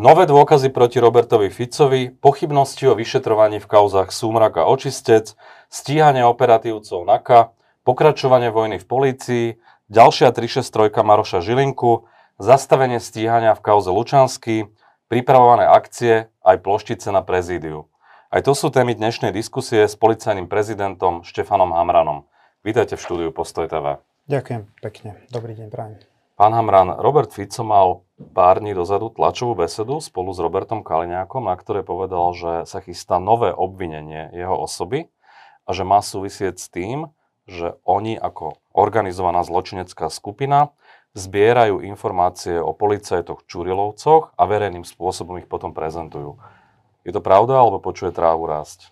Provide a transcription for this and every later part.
Nové dôkazy proti Robertovi Ficovi, pochybnosti o vyšetrovaní v kauzách Súmrak a Očistec, stíhanie operatívcov NAKA, pokračovanie vojny v polícii, ďalšia 363 Maroša Žilinku, zastavenie stíhania v kauze Lučansky, pripravované akcie aj ploštice na prezídiu. Aj to sú témy dnešnej diskusie s policajným prezidentom Štefanom Hamranom. Vítajte v štúdiu Postoj TV. Ďakujem pekne. Dobrý deň, prajem. Pán Hamran, Robert Fico mal pár dní dozadu tlačovú besedu spolu s Robertom Kaliňákom, na ktorej povedal, že sa chystá nové obvinenie jeho osoby a že má súvisieť s tým, že oni ako organizovaná zločinecká skupina zbierajú informácie o policajtoch Čurilovcoch a verejným spôsobom ich potom prezentujú. Je to pravda, alebo počuje trávu rásť?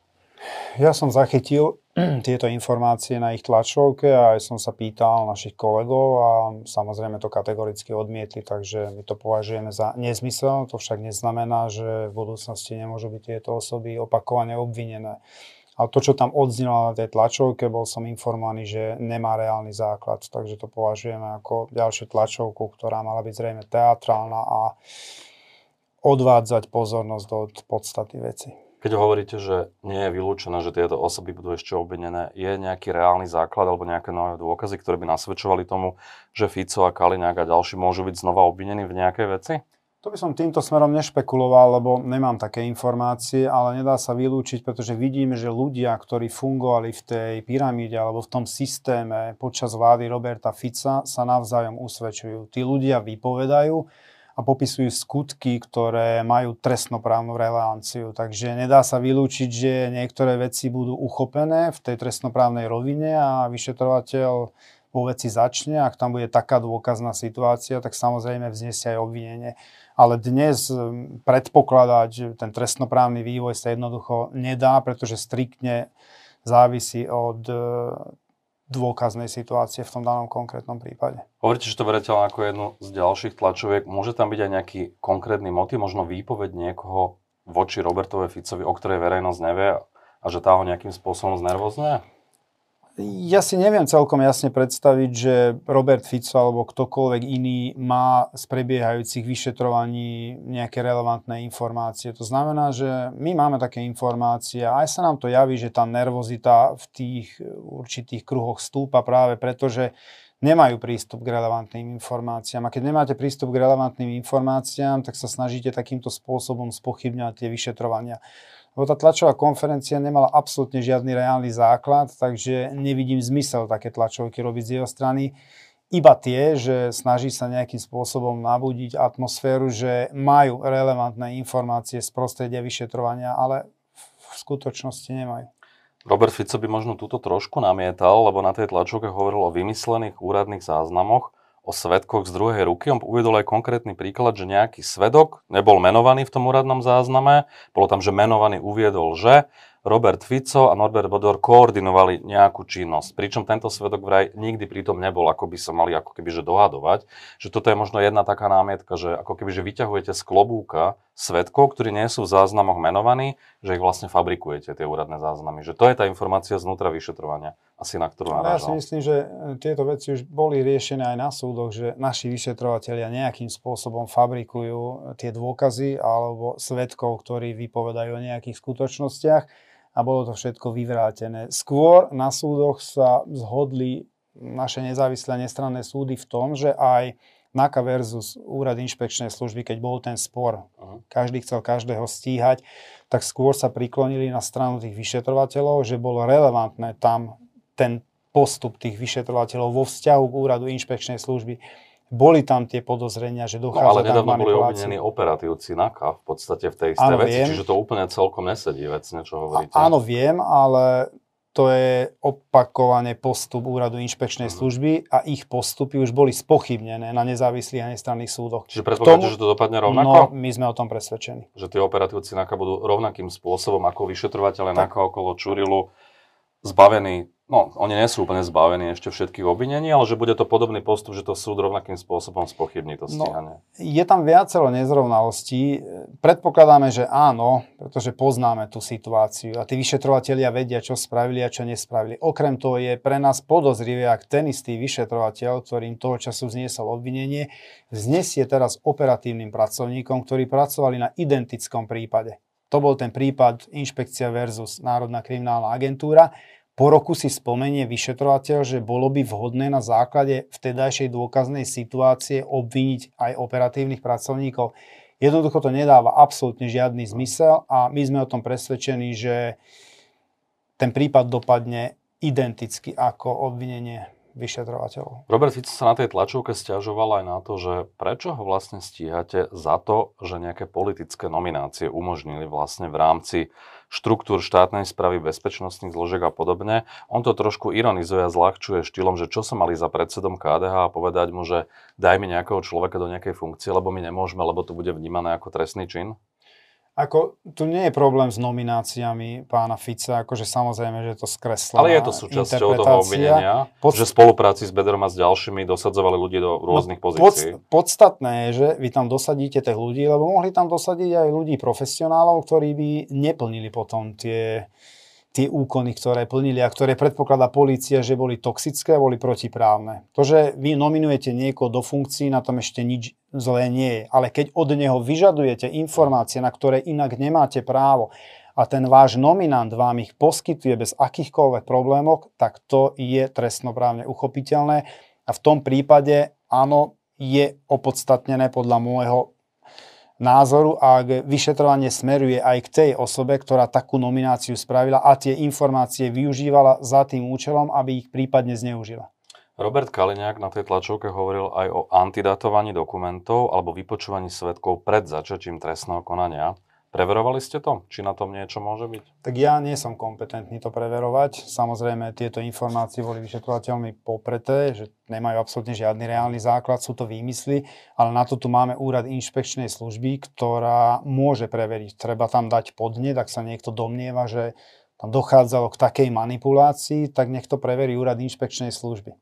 Ja som zachytil tieto informácie na ich tlačovke a aj som sa pýtal našich kolegov a samozrejme to kategoricky odmietli, takže my to považujeme za nezmysel. To však neznamená, že v budúcnosti nemôžu byť tieto osoby opakovane obvinené. Ale to, čo tam odznelo na tej tlačovke, bol som informovaný, že nemá reálny základ. Takže to považujeme ako ďalšiu tlačovku, ktorá mala byť zrejme teatrálna a odvádzať pozornosť od podstaty veci. Keď hovoríte, že nie je vylúčené, že tieto osoby budú ešte obvinené, je nejaký reálny základ alebo nejaké nové dôkazy, ktoré by nasvedčovali tomu, že Fico a Kaliňák a ďalší môžu byť znova obvinení v nejakej veci? To by som týmto smerom nešpekuloval, lebo nemám také informácie, ale nedá sa vylúčiť, pretože vidíme, že ľudia, ktorí fungovali v tej pyramíde alebo v tom systéme počas vlády Roberta Fica, sa navzájom usvedčujú. Tí ľudia vypovedajú, a popisujú skutky, ktoré majú trestnoprávnu relevanciu. Takže nedá sa vylúčiť, že niektoré veci budú uchopené v tej trestnoprávnej rovine a vyšetrovateľ vo veci začne. Ak tam bude taká dôkazná situácia, tak samozrejme vznesie aj obvinenie. Ale dnes predpokladať, že ten trestnoprávny vývoj sa jednoducho nedá, pretože striktne závisí od dôkaznej situácie v tom danom konkrétnom prípade. Hovoríte, že to berete ako jednu z ďalších tlačoviek. Môže tam byť aj nejaký konkrétny motiv, možno výpoveď niekoho voči Robertovi Ficovi, o ktorej verejnosť nevie a že tá ho nejakým spôsobom znervozňuje? Ja si neviem celkom jasne predstaviť, že Robert Fico alebo ktokoľvek iný má z prebiehajúcich vyšetrovaní nejaké relevantné informácie. To znamená, že my máme také informácie a aj sa nám to javí, že tá nervozita v tých určitých kruhoch stúpa práve preto, že nemajú prístup k relevantným informáciám. A keď nemáte prístup k relevantným informáciám, tak sa snažíte takýmto spôsobom spochybňovať tie vyšetrovania lebo tá tlačová konferencia nemala absolútne žiadny reálny základ, takže nevidím zmysel také tlačovky robiť z jeho strany. Iba tie, že snaží sa nejakým spôsobom nabudiť atmosféru, že majú relevantné informácie z prostredia vyšetrovania, ale v skutočnosti nemajú. Robert Fico by možno túto trošku namietal, lebo na tej tlačovke hovoril o vymyslených úradných záznamoch, o svedkoch z druhej ruky. On uvedol aj konkrétny príklad, že nejaký svedok nebol menovaný v tom úradnom zázname. Bolo tam, že menovaný uviedol, že Robert Fico a Norbert Bodor koordinovali nejakú činnosť. Pričom tento svedok vraj nikdy pritom nebol, ako by sa mali ako keby že dohadovať. Že toto je možno jedna taká námietka, že ako keby že vyťahujete z klobúka svedkov, ktorí nie sú v záznamoch menovaní, že ich vlastne fabrikujete, tie úradné záznamy. Že to je tá informácia znútra vyšetrovania, asi na ktorú narážal. Ja si myslím, že tieto veci už boli riešené aj na súdoch, že naši vyšetrovateľia nejakým spôsobom fabrikujú tie dôkazy alebo svedkov, ktorí vypovedajú o nejakých skutočnostiach a bolo to všetko vyvrátené. Skôr na súdoch sa zhodli naše nezávislé a nestranné súdy v tom, že aj NAKA versus úrad inšpekčnej služby, keď bol ten spor, každý chcel každého stíhať, tak skôr sa priklonili na stranu tých vyšetrovateľov, že bolo relevantné tam ten postup tých vyšetrovateľov vo vzťahu k úradu inšpekčnej služby boli tam tie podozrenia, že dochádza no, ale nedávno boli obvinení operatívci NAKA v podstate v tej istej veci, viem. čiže to úplne celkom nesedí vecne, čo hovoríte. A, áno, viem, ale to je opakovane postup úradu inšpekčnej mhm. služby a ich postupy už boli spochybnené na nezávislých a nestranných súdoch. Čiže predpokladáte, že to dopadne rovnako? No, my sme o tom presvedčení. Že tí operatívci NAKA budú rovnakým spôsobom ako vyšetrovateľe NAKA okolo Čurilu zbavení no, oni nie sú úplne zbavení ešte všetkých obvinení, ale že bude to podobný postup, že to súd rovnakým spôsobom spochybní to stíhanie. No, je tam viacero nezrovnalostí. Predpokladáme, že áno, pretože poznáme tú situáciu a tí vyšetrovatelia vedia, čo spravili a čo nespravili. Okrem toho je pre nás podozrivé, ak ten istý vyšetrovateľ, ktorým toho času zniesol obvinenie, znesie teraz operatívnym pracovníkom, ktorí pracovali na identickom prípade. To bol ten prípad Inšpekcia versus Národná kriminálna agentúra po roku si spomenie vyšetrovateľ, že bolo by vhodné na základe vtedajšej dôkaznej situácie obviniť aj operatívnych pracovníkov. Jednoducho to nedáva absolútne žiadny zmysel a my sme o tom presvedčení, že ten prípad dopadne identicky ako obvinenie vyšetrovateľov. Robert Fico sa na tej tlačovke stiažoval aj na to, že prečo ho vlastne stíhate za to, že nejaké politické nominácie umožnili vlastne v rámci štruktúr štátnej správy, bezpečnostných zložiek a podobne. On to trošku ironizuje a zľahčuje štýlom, že čo sa mali za predsedom KDH a povedať mu, že daj mi nejakého človeka do nejakej funkcie, lebo my nemôžeme, lebo to bude vnímané ako trestný čin? Ako, tu nie je problém s nomináciami pána Fica, akože samozrejme, že je to skreslená Ale je to súčasťou toho obvinenia, pod... že v spolupráci s Bedrom a s ďalšími dosadzovali ľudí do rôznych no, pozícií. Pod, podstatné je, že vy tam dosadíte tých ľudí, lebo mohli tam dosadiť aj ľudí profesionálov, ktorí by neplnili potom tie, tie úkony, ktoré plnili a ktoré predpokladá policia, že boli toxické boli protiprávne. To, že vy nominujete niekoho do funkcií, na tom ešte nič zlé nie je. Ale keď od neho vyžadujete informácie, na ktoré inak nemáte právo, a ten váš nominant vám ich poskytuje bez akýchkoľvek problémov, tak to je trestnoprávne uchopiteľné. A v tom prípade áno, je opodstatnené podľa môjho názoru a vyšetrovanie smeruje aj k tej osobe, ktorá takú nomináciu spravila a tie informácie využívala za tým účelom, aby ich prípadne zneužila. Robert Kaliňák na tej tlačovke hovoril aj o antidatovaní dokumentov alebo vypočúvaní svetkov pred začatím trestného konania. Preverovali ste to? Či na tom niečo môže byť? Tak ja nie som kompetentný to preverovať. Samozrejme, tieto informácie boli vyšetrovateľmi popreté, že nemajú absolútne žiadny reálny základ, sú to výmysly, ale na to tu máme úrad inšpekčnej služby, ktorá môže preveriť. Treba tam dať podnet, ak sa niekto domnieva, že tam dochádzalo k takej manipulácii, tak nech to preverí úrad inšpekčnej služby.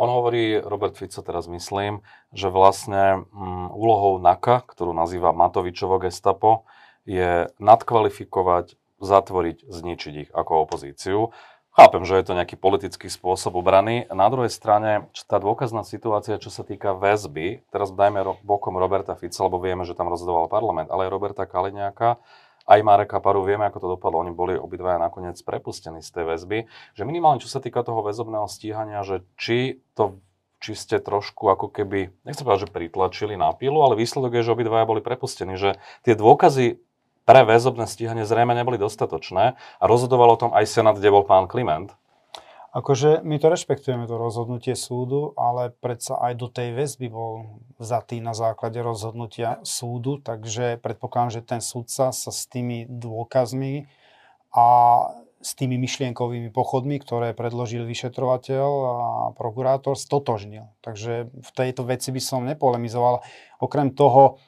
On hovorí, Robert Fico teraz myslím, že vlastne mm, úlohou NAKA, ktorú nazýva Matovičovo gestapo, je nadkvalifikovať, zatvoriť, zničiť ich ako opozíciu. Chápem, že je to nejaký politický spôsob obrany. Na druhej strane, tá dôkazná situácia, čo sa týka väzby, teraz dajme bokom Roberta Fica, lebo vieme, že tam rozhodoval parlament, ale aj Roberta Kaliňáka, aj Mareka Paru, vieme, ako to dopadlo. Oni boli obidvaja nakoniec prepustení z tej väzby. Že minimálne, čo sa týka toho väzobného stíhania, že či to či ste trošku ako keby, nechcem povedať, že pritlačili na pilu, ale výsledok je, že obidvaja boli prepustení, že tie dôkazy pre väzobné stíhanie zrejme neboli dostatočné a rozhodoval o tom aj senát, kde bol pán Kliment. Akože my to rešpektujeme, to rozhodnutie súdu, ale predsa aj do tej väzby bol vzatý na základe rozhodnutia súdu, takže predpokladám, že ten súdca sa s tými dôkazmi a s tými myšlienkovými pochodmi, ktoré predložil vyšetrovateľ a prokurátor, stotožnil. Takže v tejto veci by som nepolemizoval. Okrem toho,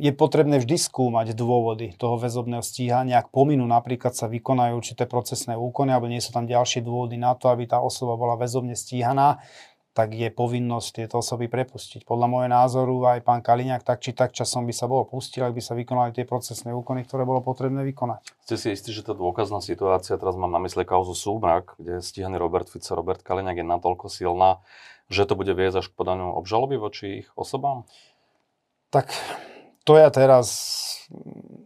je potrebné vždy skúmať dôvody toho väzobného stíhania. Ak pominú napríklad sa vykonajú určité procesné úkony alebo nie sú tam ďalšie dôvody na to, aby tá osoba bola väzobne stíhaná, tak je povinnosť tieto osoby prepustiť. Podľa môjho názoru aj pán Kaliňák tak či tak časom by sa bol pustil, ak by sa vykonali tie procesné úkony, ktoré bolo potrebné vykonať. Ste si istí, že tá dôkazná situácia, teraz mám na mysle kauzu Súmrak, kde stíhaný Robert Fico, Robert Kaliňák je natoľko silná, že to bude viesť až k podaniu obžaloby voči ich osobám? Tak to ja teraz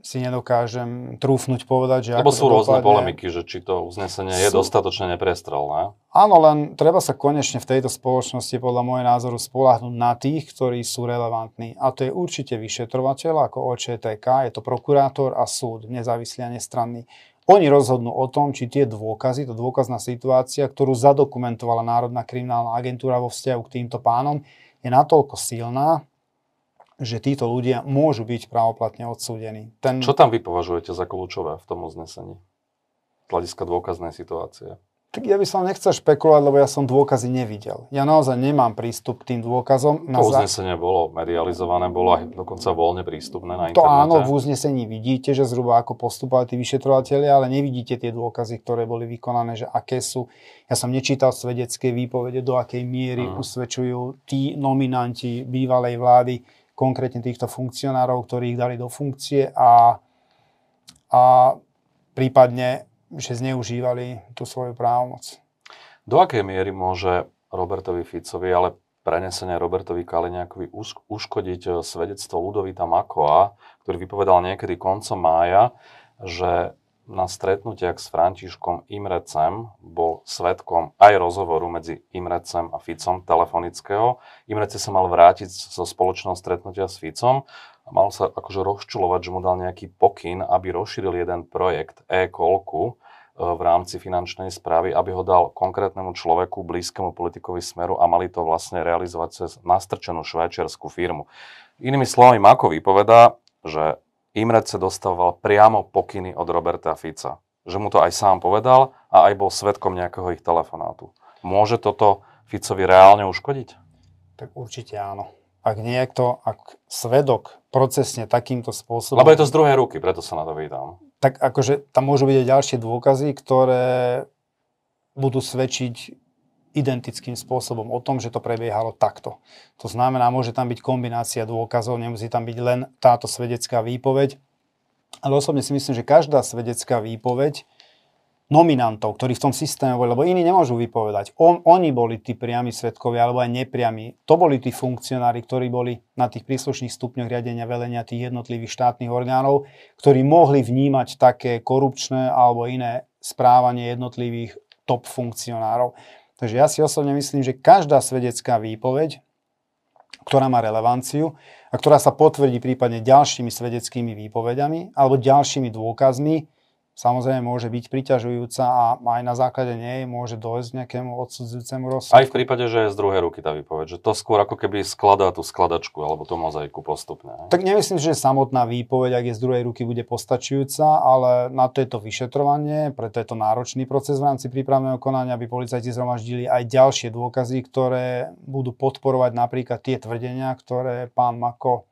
si nedokážem trúfnuť povedať, že Lebo sú rôzne polemiky, že či to uznesenie sú... je dostatočne neprestrelné. Áno, len treba sa konečne v tejto spoločnosti podľa môjho názoru spolahnúť na tých, ktorí sú relevantní. A to je určite vyšetrovateľ ako OČTK, je to prokurátor a súd, nezávislý a nestranný. Oni rozhodnú o tom, či tie dôkazy, to dôkazná situácia, ktorú zadokumentovala Národná kriminálna agentúra vo vzťahu k týmto pánom, je natoľko silná, že títo ľudia môžu byť právoplatne odsúdení. Ten... Čo tam vy považujete za kľúčové v tom uznesení? Z hľadiska dôkaznej situácie. Tak ja by som nechcel špekulovať, lebo ja som dôkazy nevidel. Ja naozaj nemám prístup k tým dôkazom. Na to uznesenie bolo medializované, bolo aj dokonca voľne prístupné na internete. To áno, v uznesení vidíte, že zhruba ako postupovali tí vyšetrovateľi, ale nevidíte tie dôkazy, ktoré boli vykonané, že aké sú. Ja som nečítal svedecké výpovede, do akej miery uh-huh. usvedčujú tí nominanti bývalej vlády, konkrétne týchto funkcionárov, ktorí ich dali do funkcie a, a prípadne že zneužívali tú svoju právomoc. Do akej miery môže Robertovi Ficovi, ale prenesenie Robertovi Kaliňákovi uškodiť eh, svedectvo Ludovita Makoa, ktorý vypovedal niekedy koncom mája, že na stretnutiach s Františkom Imrecem bol svetkom aj rozhovoru medzi Imrecem a Ficom telefonického. Imrece sa mal vrátiť zo spoločného stretnutia s Ficom a mal sa akože rozčulovať, že mu dal nejaký pokyn, aby rozšíril jeden projekt e-kolku e, v rámci finančnej správy, aby ho dal konkrétnemu človeku, blízkemu politikovi smeru a mali to vlastne realizovať cez nastrčenú švajčiarskú firmu. Inými slovami, Mako vypovedá, že Imrece dostával priamo pokyny od Roberta Fica. Že mu to aj sám povedal a aj bol svetkom nejakého ich telefonátu. Môže toto Ficovi reálne uškodiť? Tak určite áno ak niekto, ak svedok procesne takýmto spôsobom... Lebo je to z druhej ruky, preto sa na to vydám. Tak akože tam môžu byť aj ďalšie dôkazy, ktoré budú svedčiť identickým spôsobom o tom, že to prebiehalo takto. To znamená, môže tam byť kombinácia dôkazov, nemusí tam byť len táto svedecká výpoveď, ale osobne si myslím, že každá svedecká výpoveď nominantov, ktorí v tom systéme boli, lebo iní nemôžu vypovedať. On, oni boli tí priami svetkovia, alebo aj nepriami. To boli tí funkcionári, ktorí boli na tých príslušných stupňoch riadenia velenia tých jednotlivých štátnych orgánov, ktorí mohli vnímať také korupčné alebo iné správanie jednotlivých top funkcionárov. Takže ja si osobne myslím, že každá svedecká výpoveď, ktorá má relevanciu a ktorá sa potvrdí prípadne ďalšími svedeckými výpovediami alebo ďalšími dôkazmi, samozrejme môže byť priťažujúca a aj na základe nej môže dojsť nejakému odsudzujúcemu rozsudku. Aj v prípade, že je z druhej ruky tá výpoveď, že to skôr ako keby skladá tú skladačku alebo tú mozaiku postupne. Tak nemyslím, že samotná výpoveď, ak je z druhej ruky, bude postačujúca, ale na to je to vyšetrovanie, preto je to náročný proces v rámci prípravného konania, aby policajti zhromaždili aj ďalšie dôkazy, ktoré budú podporovať napríklad tie tvrdenia, ktoré pán Mako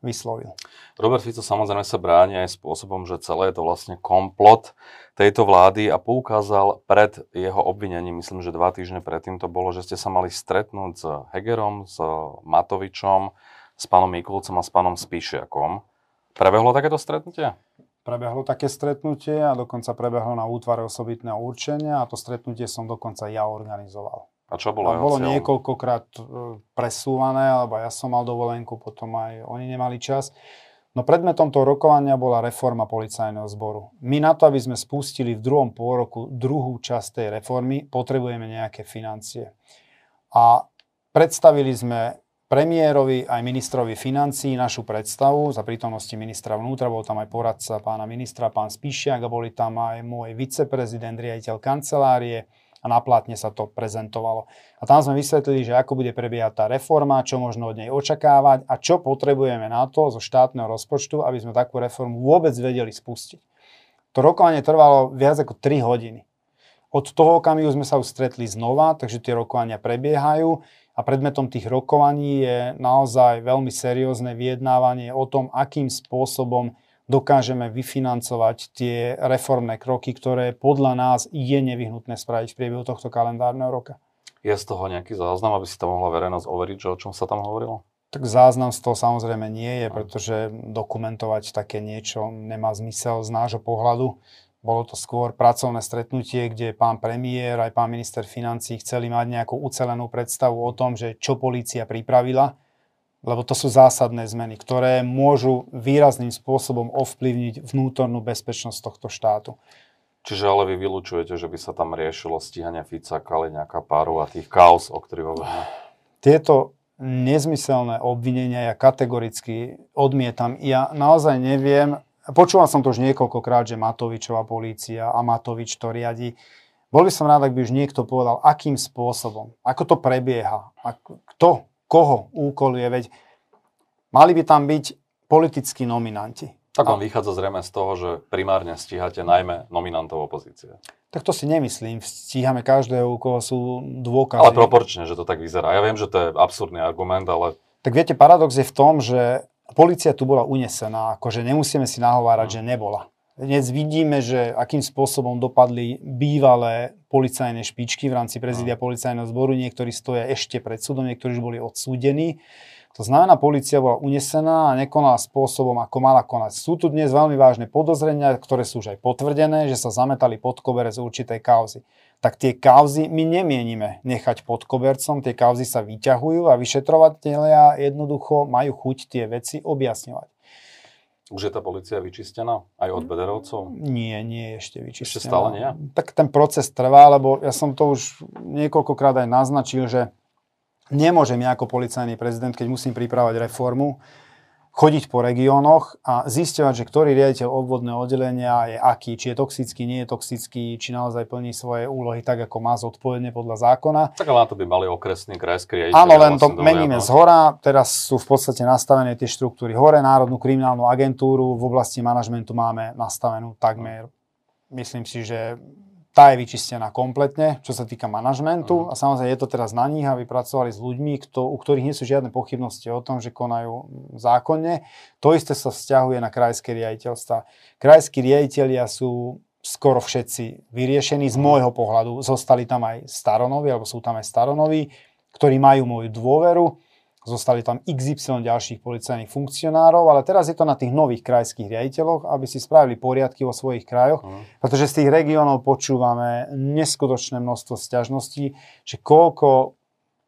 vyslovil. Robert Fico samozrejme sa bráni aj spôsobom, že celé je to vlastne komplot tejto vlády a poukázal pred jeho obvinením, myslím, že dva týždne predtým to bolo, že ste sa mali stretnúť s Hegerom, s Matovičom, s pánom Mikulcom a s pánom Spíšiakom. Prebehlo takéto stretnutie? Prebehlo také stretnutie a dokonca prebehlo na útvare osobitného určenia a to stretnutie som dokonca ja organizoval. A čo bolo? A bolo cieľom? niekoľkokrát e, presúvané, alebo ja som mal dovolenku, potom aj oni nemali čas. No predmetom toho rokovania bola reforma policajného zboru. My na to, aby sme spustili v druhom pôroku druhú časť tej reformy, potrebujeme nejaké financie. A predstavili sme premiérovi aj ministrovi financí našu predstavu za prítomnosti ministra vnútra, bol tam aj poradca pána ministra, pán Spíšiak a boli tam aj môj viceprezident, riaditeľ kancelárie, a na plátne sa to prezentovalo. A tam sme vysvetlili, že ako bude prebiehať tá reforma, čo možno od nej očakávať a čo potrebujeme na to zo štátneho rozpočtu, aby sme takú reformu vôbec vedeli spustiť. To rokovanie trvalo viac ako 3 hodiny. Od toho okamihu sme sa už stretli znova, takže tie rokovania prebiehajú a predmetom tých rokovaní je naozaj veľmi seriózne vyjednávanie o tom, akým spôsobom dokážeme vyfinancovať tie reformné kroky, ktoré podľa nás je nevyhnutné spraviť v priebehu tohto kalendárneho roka. Je z toho nejaký záznam, aby si to mohla verejnosť overiť, že o čom sa tam hovorilo? Tak záznam z toho samozrejme nie je, pretože dokumentovať také niečo nemá zmysel z nášho pohľadu. Bolo to skôr pracovné stretnutie, kde pán premiér aj pán minister financí chceli mať nejakú ucelenú predstavu o tom, že čo polícia pripravila lebo to sú zásadné zmeny, ktoré môžu výrazným spôsobom ovplyvniť vnútornú bezpečnosť tohto štátu. Čiže ale vy vylúčujete, že by sa tam riešilo stíhania Fica, Kaliňáka, Páru a tých chaos, o ktorých hovoríme? Tieto nezmyselné obvinenia ja kategoricky odmietam. Ja naozaj neviem, počúval som to už niekoľkokrát, že Matovičová polícia a Matovič to riadi. Bol by som rád, ak by už niekto povedal, akým spôsobom, ako to prebieha, ako, kto koho úkoluje, veď mali by tam byť politickí nominanti. Tak on vychádza zrejme z toho, že primárne stíhate najmä nominantov opozície. Tak to si nemyslím. Stíhame každého, u koho sú dôkazy. Ale proporčne, že to tak vyzerá. Ja viem, že to je absurdný argument, ale... Tak viete, paradox je v tom, že policia tu bola unesená. Akože nemusíme si nahovárať, mm. že nebola. Dnes vidíme, že akým spôsobom dopadli bývalé policajné špičky v rámci prezidia policajného zboru. Niektorí stoja ešte pred súdom, niektorí už boli odsúdení. To znamená, policia bola unesená a nekonala spôsobom, ako mala konať. Sú tu dnes veľmi vážne podozrenia, ktoré sú už aj potvrdené, že sa zametali pod koberec určitej kauzy. Tak tie kauzy my nemienime nechať pod kobercom, tie kauzy sa vyťahujú a vyšetrovateľia jednoducho majú chuť tie veci objasňovať. Už je tá policia vyčistená? Aj od Bederovcov? Nie, nie je ešte vyčistená. Ešte stále nie? Tak ten proces trvá, lebo ja som to už niekoľkokrát aj naznačil, že Nemôžem ja ako policajný prezident, keď musím pripravať reformu, chodiť po regiónoch a zisťovať, že ktorý riaditeľ obvodného oddelenia je aký, či je toxický, nie je toxický, či naozaj plní svoje úlohy tak, ako má zodpovedne podľa zákona. Tak ale na to by mali okresný krajský riaditeľ. Áno, len to meníme z hora. Teraz sú v podstate nastavené tie štruktúry hore. Národnú kriminálnu agentúru v oblasti manažmentu máme nastavenú takmer, myslím si, že tá je vyčistená kompletne, čo sa týka manažmentu uh-huh. a samozrejme je to teraz na nich, aby pracovali s ľuďmi, kto, u ktorých nie sú žiadne pochybnosti o tom, že konajú zákonne. To isté sa vzťahuje na krajské riaditeľstva. Krajskí riaditeľia sú skoro všetci vyriešení z mhm. môjho pohľadu. Zostali tam aj staronoví, alebo sú tam aj staronoví, ktorí majú moju dôveru Zostali tam XY ďalších policajných funkcionárov, ale teraz je to na tých nových krajských riaditeľoch, aby si spravili poriadky vo svojich krajoch, uh-huh. pretože z tých regiónov počúvame neskutočné množstvo sťažností, že koľko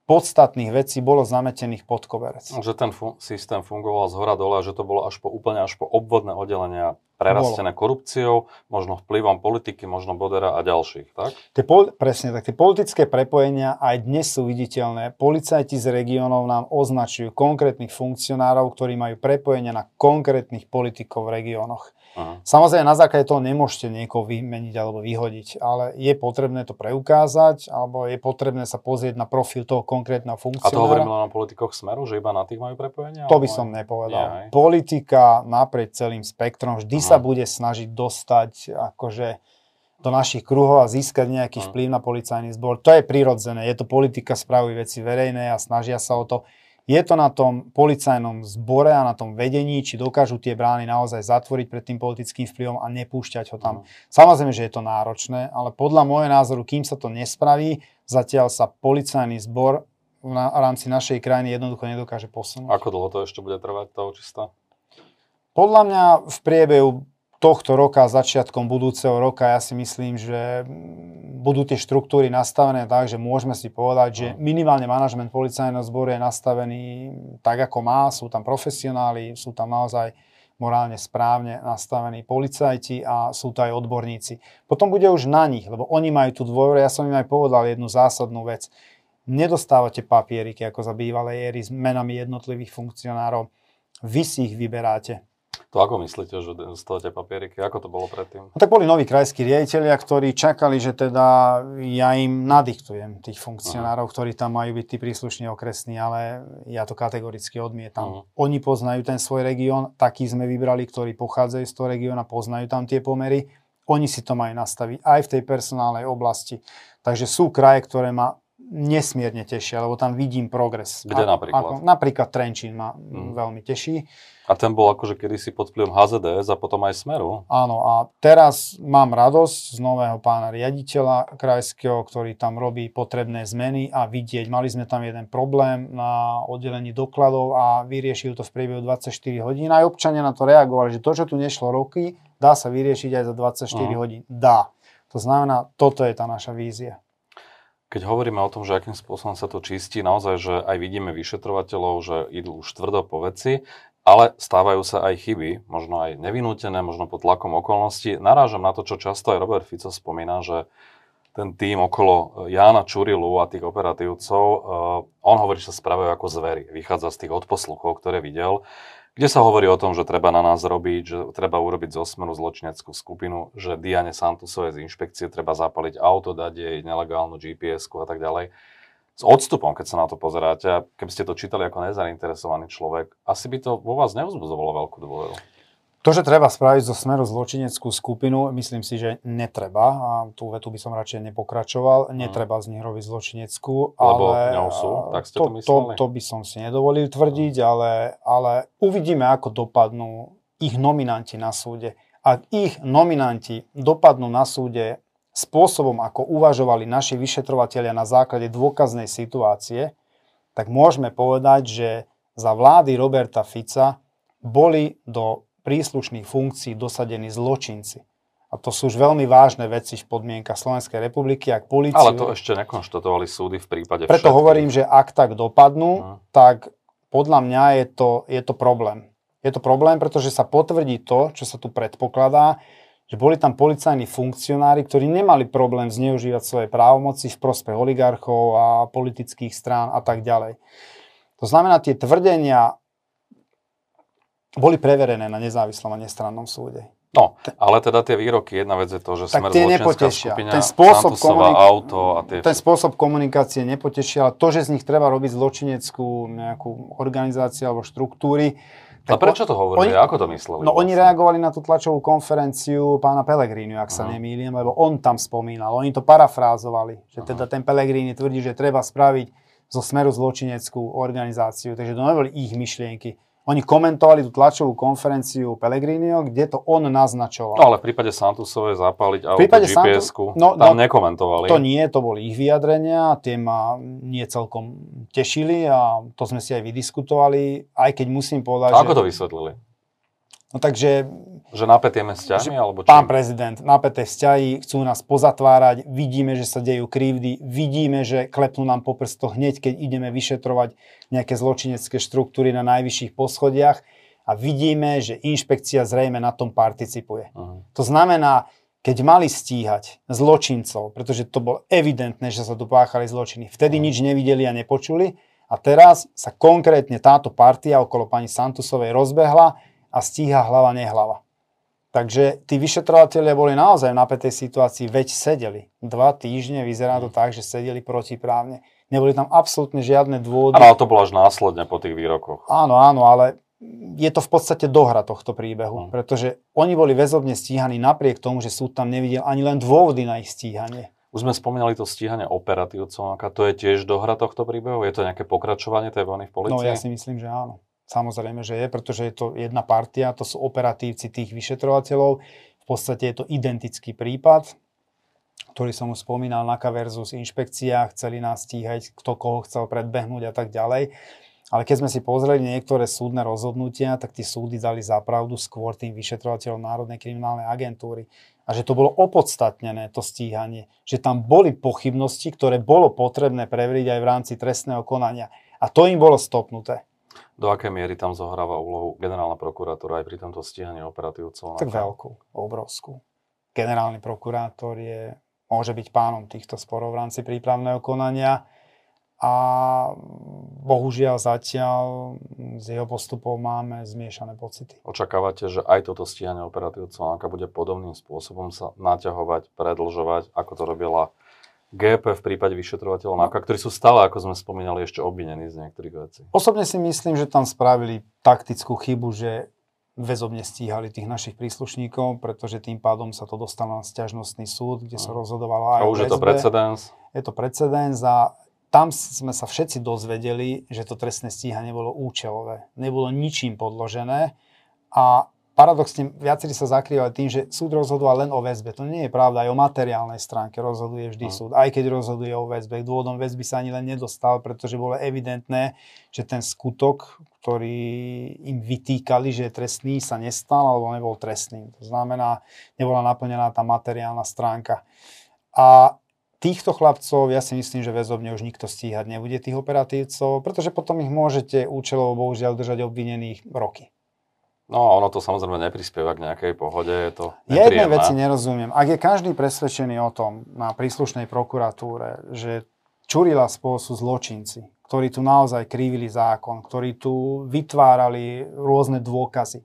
podstatných vecí bolo zametených pod koberec. Že ten fun- systém fungoval z hora dole, že to bolo až po úplne až po obvodné oddelenia prerastené Bolo. korupciou, možno vplyvom politiky, možno Bodera a ďalších, tak? Tie pol, presne tak. Tie politické prepojenia aj dnes sú viditeľné. Policajti z regiónov nám označujú konkrétnych funkcionárov, ktorí majú prepojenia na konkrétnych politikov v regiónoch. Aha. Samozrejme, na základe toho nemôžete niekoho vymeniť alebo vyhodiť, ale je potrebné to preukázať, alebo je potrebné sa pozrieť na profil toho konkrétneho funkcionára. A to hovoríme len o politikoch Smeru, že iba na tých majú prepojenia? To by som nepovedal. Nie, Politika naprieč celým spektrom vždy Aha. sa bude snažiť dostať akože do našich kruhov a získať nejaký vplyv na policajný zbor. To je prirodzené. Je to politika správy veci verejné a snažia sa o to. Je to na tom policajnom zbore a na tom vedení, či dokážu tie brány naozaj zatvoriť pred tým politickým vplyvom a nepúšťať ho tam. Mm. Samozrejme, že je to náročné, ale podľa môjho názoru, kým sa to nespraví, zatiaľ sa policajný zbor v rámci našej krajiny jednoducho nedokáže posunúť. Ako dlho to ešte bude trvať, tá očista? Podľa mňa v priebehu tohto roka, začiatkom budúceho roka, ja si myslím, že budú tie štruktúry nastavené tak, že môžeme si povedať, že minimálne manažment policajného zboru je nastavený tak, ako má. Sú tam profesionáli, sú tam naozaj morálne správne nastavení policajti a sú to aj odborníci. Potom bude už na nich, lebo oni majú tú dôveru. Ja som im aj povedal jednu zásadnú vec. Nedostávate papieriky ako za bývalej éry s menami jednotlivých funkcionárov. Vy si ich vyberáte to ako myslíte, že dostávate papieriky? Ako to bolo predtým? No, tak boli noví krajskí riaditeľia, ktorí čakali, že teda ja im nadiktujem tých funkcionárov, uh-huh. ktorí tam majú byť tí príslušní okresní, ale ja to kategoricky odmietam. Uh-huh. Oni poznajú ten svoj región, taký sme vybrali, ktorí pochádzajú z toho regióna, poznajú tam tie pomery. Oni si to majú nastaviť aj v tej personálnej oblasti. Takže sú kraje, ktoré ma nesmierne tešia, lebo tam vidím progres. Kde napríklad? Ako, napríklad Trenčín ma uh-huh. veľmi teší. A ten bol akože kedysi pod vplyvom HZDS a potom aj Smeru. Áno, a teraz mám radosť z nového pána riaditeľa krajského, ktorý tam robí potrebné zmeny a vidieť. Mali sme tam jeden problém na oddelení dokladov a vyriešil to v priebehu 24 hodín. Aj občania na to reagovali, že to, čo tu nešlo roky, dá sa vyriešiť aj za 24 uh-huh. hodín. Dá. To znamená, toto je tá naša vízia. Keď hovoríme o tom, že akým spôsobom sa to čistí, naozaj, že aj vidíme vyšetrovateľov, že idú už tvrdo po veci, ale stávajú sa aj chyby, možno aj nevinútené, možno pod tlakom okolností. Narážam na to, čo často aj Robert Fico spomína, že ten tým okolo Jána Čurilu a tých operatívcov, uh, on hovorí, že sa správajú ako zvery. Vychádza z tých odposluchov, ktoré videl, kde sa hovorí o tom, že treba na nás robiť, že treba urobiť zo smeru zločineckú skupinu, že Diane Santusovej z inšpekcie treba zapaliť auto, dať jej nelegálnu gps a tak ďalej s odstupom, keď sa na to pozeráte, keby ste to čítali ako nezainteresovaný človek, asi by to vo vás nevzbudzovalo veľkú dôveru. To, že treba spraviť zo smeru zločineckú skupinu, myslím si, že netreba. A tú vetu by som radšej nepokračoval. Netreba z nich robiť zločineckú. Lebo ale, ňou sú? Tak ste to, to mysleli? To, to by som si nedovolil tvrdiť, ale, ale uvidíme, ako dopadnú ich nominanti na súde. Ak ich nominanti dopadnú na súde spôsobom, ako uvažovali naši vyšetrovatelia na základe dôkaznej situácie, tak môžeme povedať, že za vlády Roberta Fica boli do príslušných funkcií dosadení zločinci. A to sú už veľmi vážne veci v podmienkach Slovenskej republiky, ak políciu... Ale to ešte nekonštatovali súdy v prípade Preto všetkých. hovorím, že ak tak dopadnú, Mhm. tak podľa mňa je to, je to problém. Je to problém, pretože sa potvrdí to, čo sa tu predpokladá, že boli tam policajní funkcionári, ktorí nemali problém zneužívať svoje právomoci v prospech oligarchov a politických strán a tak ďalej. To znamená, tie tvrdenia boli preverené na nezávislom a nestrannom súde. No, ale teda tie výroky, jedna vec je to, že Tak smer tie nepotešia. skupina, Ten spôsob komunik- auto a tie... Ten spôsob komunikácie nepotešia, ale to, že z nich treba robiť zločineckú nejakú organizáciu alebo štruktúry. A prečo to hovorili? oni- Ako to mysleli? No oni vlastne? reagovali na tú tlačovú konferenciu pána Pellegrini, ak sa Aha. nemýlim, lebo on tam spomínal, oni to parafrázovali, že teda ten Pellegrini tvrdí, že treba spraviť zo smeru zločineckú organizáciu, takže to neboli ich myšlienky. Oni komentovali tú tlačovú konferenciu Pellegrinio, kde to on naznačoval. No ale v prípade Santusovej zapáliť auto prípade GPS-ku, Santu- no, tam no, nekomentovali. To nie, to boli ich vyjadrenia, tie ma nie celkom tešili a to sme si aj vydiskutovali, aj keď musím povedať, A ako že... to vysvetlili? No takže Že napätie vzťahmi? Alebo Pán čím? prezident, napäté vzťahy, chcú nás pozatvárať, vidíme, že sa dejú krivdy, vidíme, že klepnú nám po prstoch hneď, keď ideme vyšetrovať nejaké zločinecké štruktúry na najvyšších poschodiach a vidíme, že inšpekcia zrejme na tom participuje. Uh-huh. To znamená, keď mali stíhať zločincov, pretože to bolo evidentné, že sa tu páchali zločiny, vtedy nič nevideli a nepočuli a teraz sa konkrétne táto partia okolo pani Santusovej rozbehla a stíha hlava nehlava. Takže tí vyšetrovatelia boli naozaj v napätej situácii, veď sedeli. Dva týždne vyzerá to tak, že sedeli protiprávne. Neboli tam absolútne žiadne dôvody. Áno, to bolo až následne po tých výrokoch. Áno, áno, ale je to v podstate dohra tohto príbehu, Mm. pretože oni boli väzobne stíhaní napriek tomu, že súd tam nevidel ani len dôvody na ich stíhanie. Už sme spomínali to stíhanie operatívcov, to je tiež dohra tohto príbehu? Je to nejaké pokračovanie tej vojny v No policii? ja si myslím, že áno. Samozrejme, že je, pretože je to jedna partia, to sú operatívci tých vyšetrovateľov. V podstate je to identický prípad, ktorý som už spomínal, NAKA versus inšpekcia, chceli nás stíhať, kto koho chcel predbehnúť a tak ďalej. Ale keď sme si pozreli niektoré súdne rozhodnutia, tak tí súdy dali zapravdu skôr tým vyšetrovateľom Národnej kriminálnej agentúry. A že to bolo opodstatnené, to stíhanie. Že tam boli pochybnosti, ktoré bolo potrebné preveriť aj v rámci trestného konania. A to im bolo stopnuté. Do akej miery tam zohráva úlohu generálna prokuratúra aj pri tomto stíhaní operatívcov? Tak veľkú, obrovskú. Generálny prokurátor je, môže byť pánom týchto sporov v rámci prípravného konania a bohužiaľ zatiaľ z jeho postupov máme zmiešané pocity. Očakávate, že aj toto stíhanie operatívcov bude podobným spôsobom sa naťahovať, predlžovať, ako to robila GP v prípade vyšetrovateľov NAKA, ktorí sú stále, ako sme spomínali, ešte obvinení z niektorých vecí. Osobne si myslím, že tam spravili taktickú chybu, že väzobne stíhali tých našich príslušníkov, pretože tým pádom sa to dostalo na stiažnostný súd, kde sa rozhodovalo aj A už je to precedens. Je to precedens a tam sme sa všetci dozvedeli, že to trestné stíhanie bolo účelové. Nebolo ničím podložené a paradoxne viacerí sa zakrývali tým, že súd rozhodoval len o väzbe. To nie je pravda, aj o materiálnej stránke rozhoduje vždy Hm. súd. Aj keď rozhoduje o väzbe. K dôvodom väzby sa ani len nedostal, pretože bolo evidentné, že ten skutok, ktorý im vytýkali, že je trestný, sa nestal alebo nebol trestným. To znamená, nebola naplnená tá materiálna stránka. A týchto chlapcov, ja si myslím, že väzobne už nikto stíhať nebude tých operatívcov, pretože potom ich môžete účelovo bohužiaľ držať obvinených roky. No, ono to samozrejme neprispieva k nejakej pohode, je to nepríjemné. veci nerozumiem. Ak je každý presvedčený o tom na príslušnej prokuratúre, že Čurila spolu sú zločinci, ktorí tu naozaj krivili zákon, ktorí tu vytvárali rôzne dôkazy.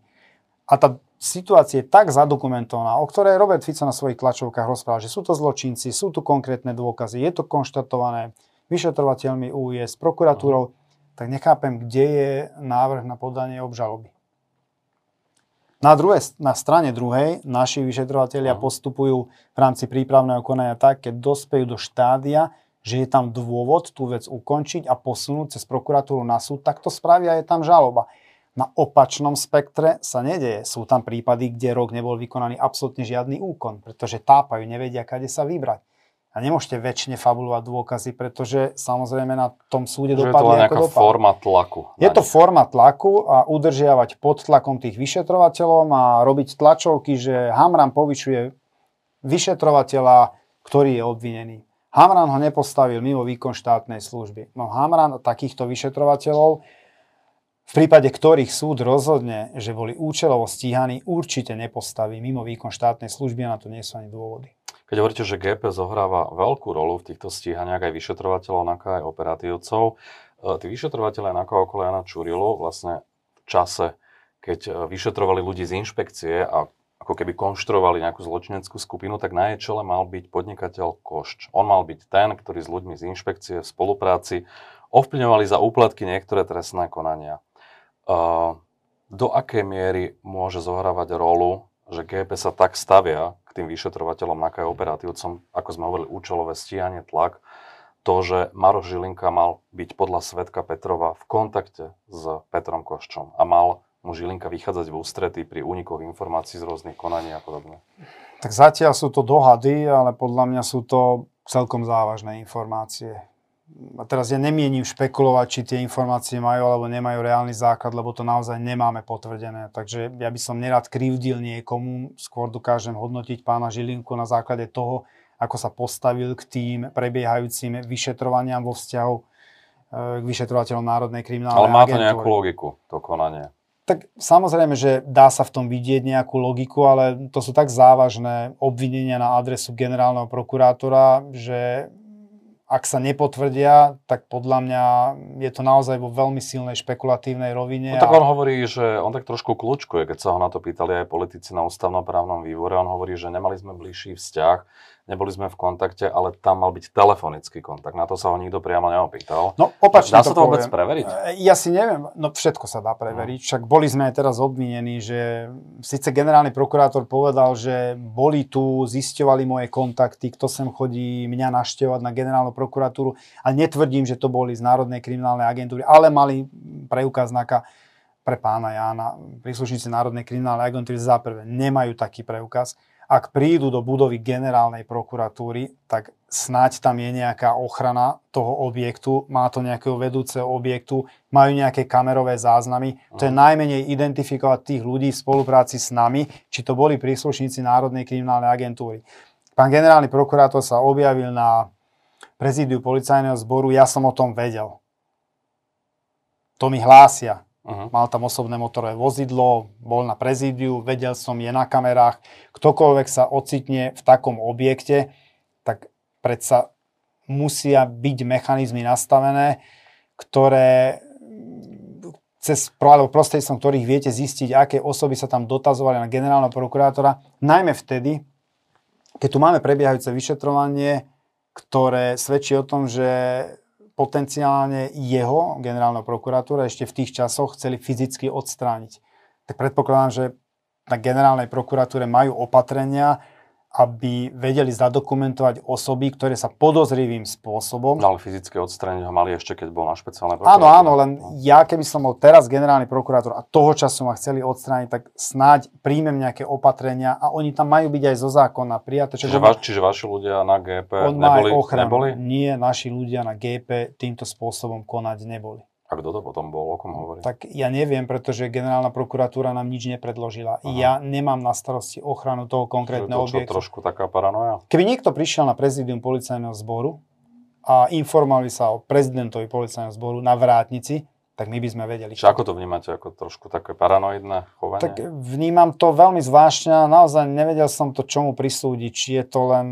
A tá situácia je tak zadokumentovaná, o ktorej Robert Fico na svojich tlačovkách rozprával, že sú to zločinci, sú tu konkrétne dôkazy, je to konštatované vyšetrovateľmi UIS, prokuratúrou, tak nechápem, kde je návrh na podanie obžaloby. Na, druhé, na strane druhej naši vyšetrovateľia uh-huh. postupujú v rámci prípravného konania tak, keď dospejú do štádia, že je tam dôvod tú vec ukončiť a posunúť cez prokuratúru na súd, tak to spravia, je tam žaloba. Na opačnom spektre sa nedeje. Sú tam prípady, kde rok nebol vykonaný absolútne žiadny úkon, pretože tápajú, nevedia, kade sa vybrať. A nemôžete väčšine fabulovať dôkazy, pretože samozrejme na tom súde že dopadne je to len forma tlaku. Je to forma tlaku a udržiavať pod tlakom tých vyšetrovateľov a robiť tlačovky, že Hamran povyšuje vyšetrovateľa, ktorý je obvinený. Hamran ho nepostavil mimo výkon štátnej služby. No Hamran takýchto vyšetrovateľov, v prípade ktorých súd rozhodne, že boli účelovo stíhaní, určite nepostaví mimo výkon štátnej služby a na to nie sú ani dôvody. Keď hovoríte, že GP zohráva veľkú rolu v týchto stíhaniach aj vyšetrovateľov, ako aj operatívcov, e, tí vyšetrovateľe ako okolo Jana Čurilu vlastne v čase, keď e, vyšetrovali ľudí z inšpekcie a ako keby konštruovali nejakú zločineckú skupinu, tak na jej čele mal byť podnikateľ Košč. On mal byť ten, ktorý s ľuďmi z inšpekcie v spolupráci ovplyvňovali za úplatky niektoré trestné konania. E, do akej miery môže zohrávať rolu, že GP sa tak stavia k tým vyšetrovateľom, ako aj operatívcom, ako sme hovorili, účelové stíhanie, tlak, to, že Maroš Žilinka mal byť podľa Svetka Petrova v kontakte s Petrom Koščom a mal mu Žilinka vychádzať v ústretí pri únikoch informácií z rôznych konaní a podobne. Tak zatiaľ sú to dohady, ale podľa mňa sú to celkom závažné informácie a teraz ja nemienim špekulovať, či tie informácie majú alebo nemajú reálny základ, lebo to naozaj nemáme potvrdené. Takže ja by som nerad krivdil niekomu, skôr dokážem hodnotiť pána Žilinku na základe toho, ako sa postavil k tým prebiehajúcim vyšetrovaniam vo vzťahu e, k vyšetrovateľom Národnej kriminálnej Ale má to agentúry. nejakú logiku, to konanie. Tak samozrejme, že dá sa v tom vidieť nejakú logiku, ale to sú tak závažné obvinenia na adresu generálneho prokurátora, že ak sa nepotvrdia, tak podľa mňa je to naozaj vo veľmi silnej špekulatívnej rovine. No tak on hovorí, že on tak trošku kľúčkuje, keď sa ho na to pýtali aj politici na ústavnoprávnom výbore. On hovorí, že nemali sme bližší vzťah, neboli sme v kontakte, ale tam mal byť telefonický kontakt. Na to sa ho nikto priamo neopýtal. No opačne Dá sa to vôbec preveriť? E, ja si neviem, no všetko sa dá preveriť. No. Však boli sme aj teraz obvinení, že síce generálny prokurátor povedal, že boli tu, zisťovali moje kontakty, kto sem chodí mňa naštevovať na generálnu prokuratúru a netvrdím, že to boli z Národnej kriminálnej agentúry, ale mali preukaz pre pána Jána. Príslušníci Národnej kriminálnej agentúry za prvé nemajú taký preukaz ak prídu do budovy generálnej prokuratúry, tak snáď tam je nejaká ochrana toho objektu, má to nejakého vedúceho objektu, majú nejaké kamerové záznamy. To je najmenej identifikovať tých ľudí v spolupráci s nami, či to boli príslušníci Národnej kriminálnej agentúry. Pán generálny prokurátor sa objavil na prezídiu policajného zboru, ja som o tom vedel. To mi hlásia. Uh-huh. Mal tam osobné motorové vozidlo, bol na prezídiu, vedel som, je na kamerách. Ktokoľvek sa ocitne v takom objekte, tak predsa musia byť mechanizmy nastavené, ktoré cez alebo prostredstvom ktorých viete zistiť, aké osoby sa tam dotazovali na generálneho prokurátora, najmä vtedy, keď tu máme prebiehajúce vyšetrovanie, ktoré svedčí o tom, že potenciálne jeho, generálneho prokuratúra, ešte v tých časoch chceli fyzicky odstrániť. Tak predpokladám, že na generálnej prokuratúre majú opatrenia, aby vedeli zadokumentovať osoby, ktoré sa podozrivým spôsobom... No ale fyzické odstranenie ho mali ešte, keď bol na špeciálnej prokuratúre. Áno, áno, len ja keby som bol teraz generálny prokurátor a toho času ma chceli odstrániť, tak snáď príjmem nejaké opatrenia a oni tam majú byť aj zo zákona prijaté. Čiže, va, čiže vaši ľudia na GP neboli, neboli? Nie, naši ľudia na GP týmto spôsobom konať neboli. A kto to potom bol, o kom hovorí? Tak ja neviem, pretože generálna prokuratúra nám nič nepredložila. Aha. Ja nemám na starosti ochranu toho konkrétneho to, objektu. trošku taká paranoja? Keby niekto prišiel na prezidium policajného zboru a informovali sa o prezidentovi policajného zboru na vrátnici, tak my by sme vedeli. Čiže ako to vnímate? Ako trošku také paranoidné chovanie? Tak vnímam to veľmi zvláštne naozaj nevedel som to čomu prisúdiť, či je to len...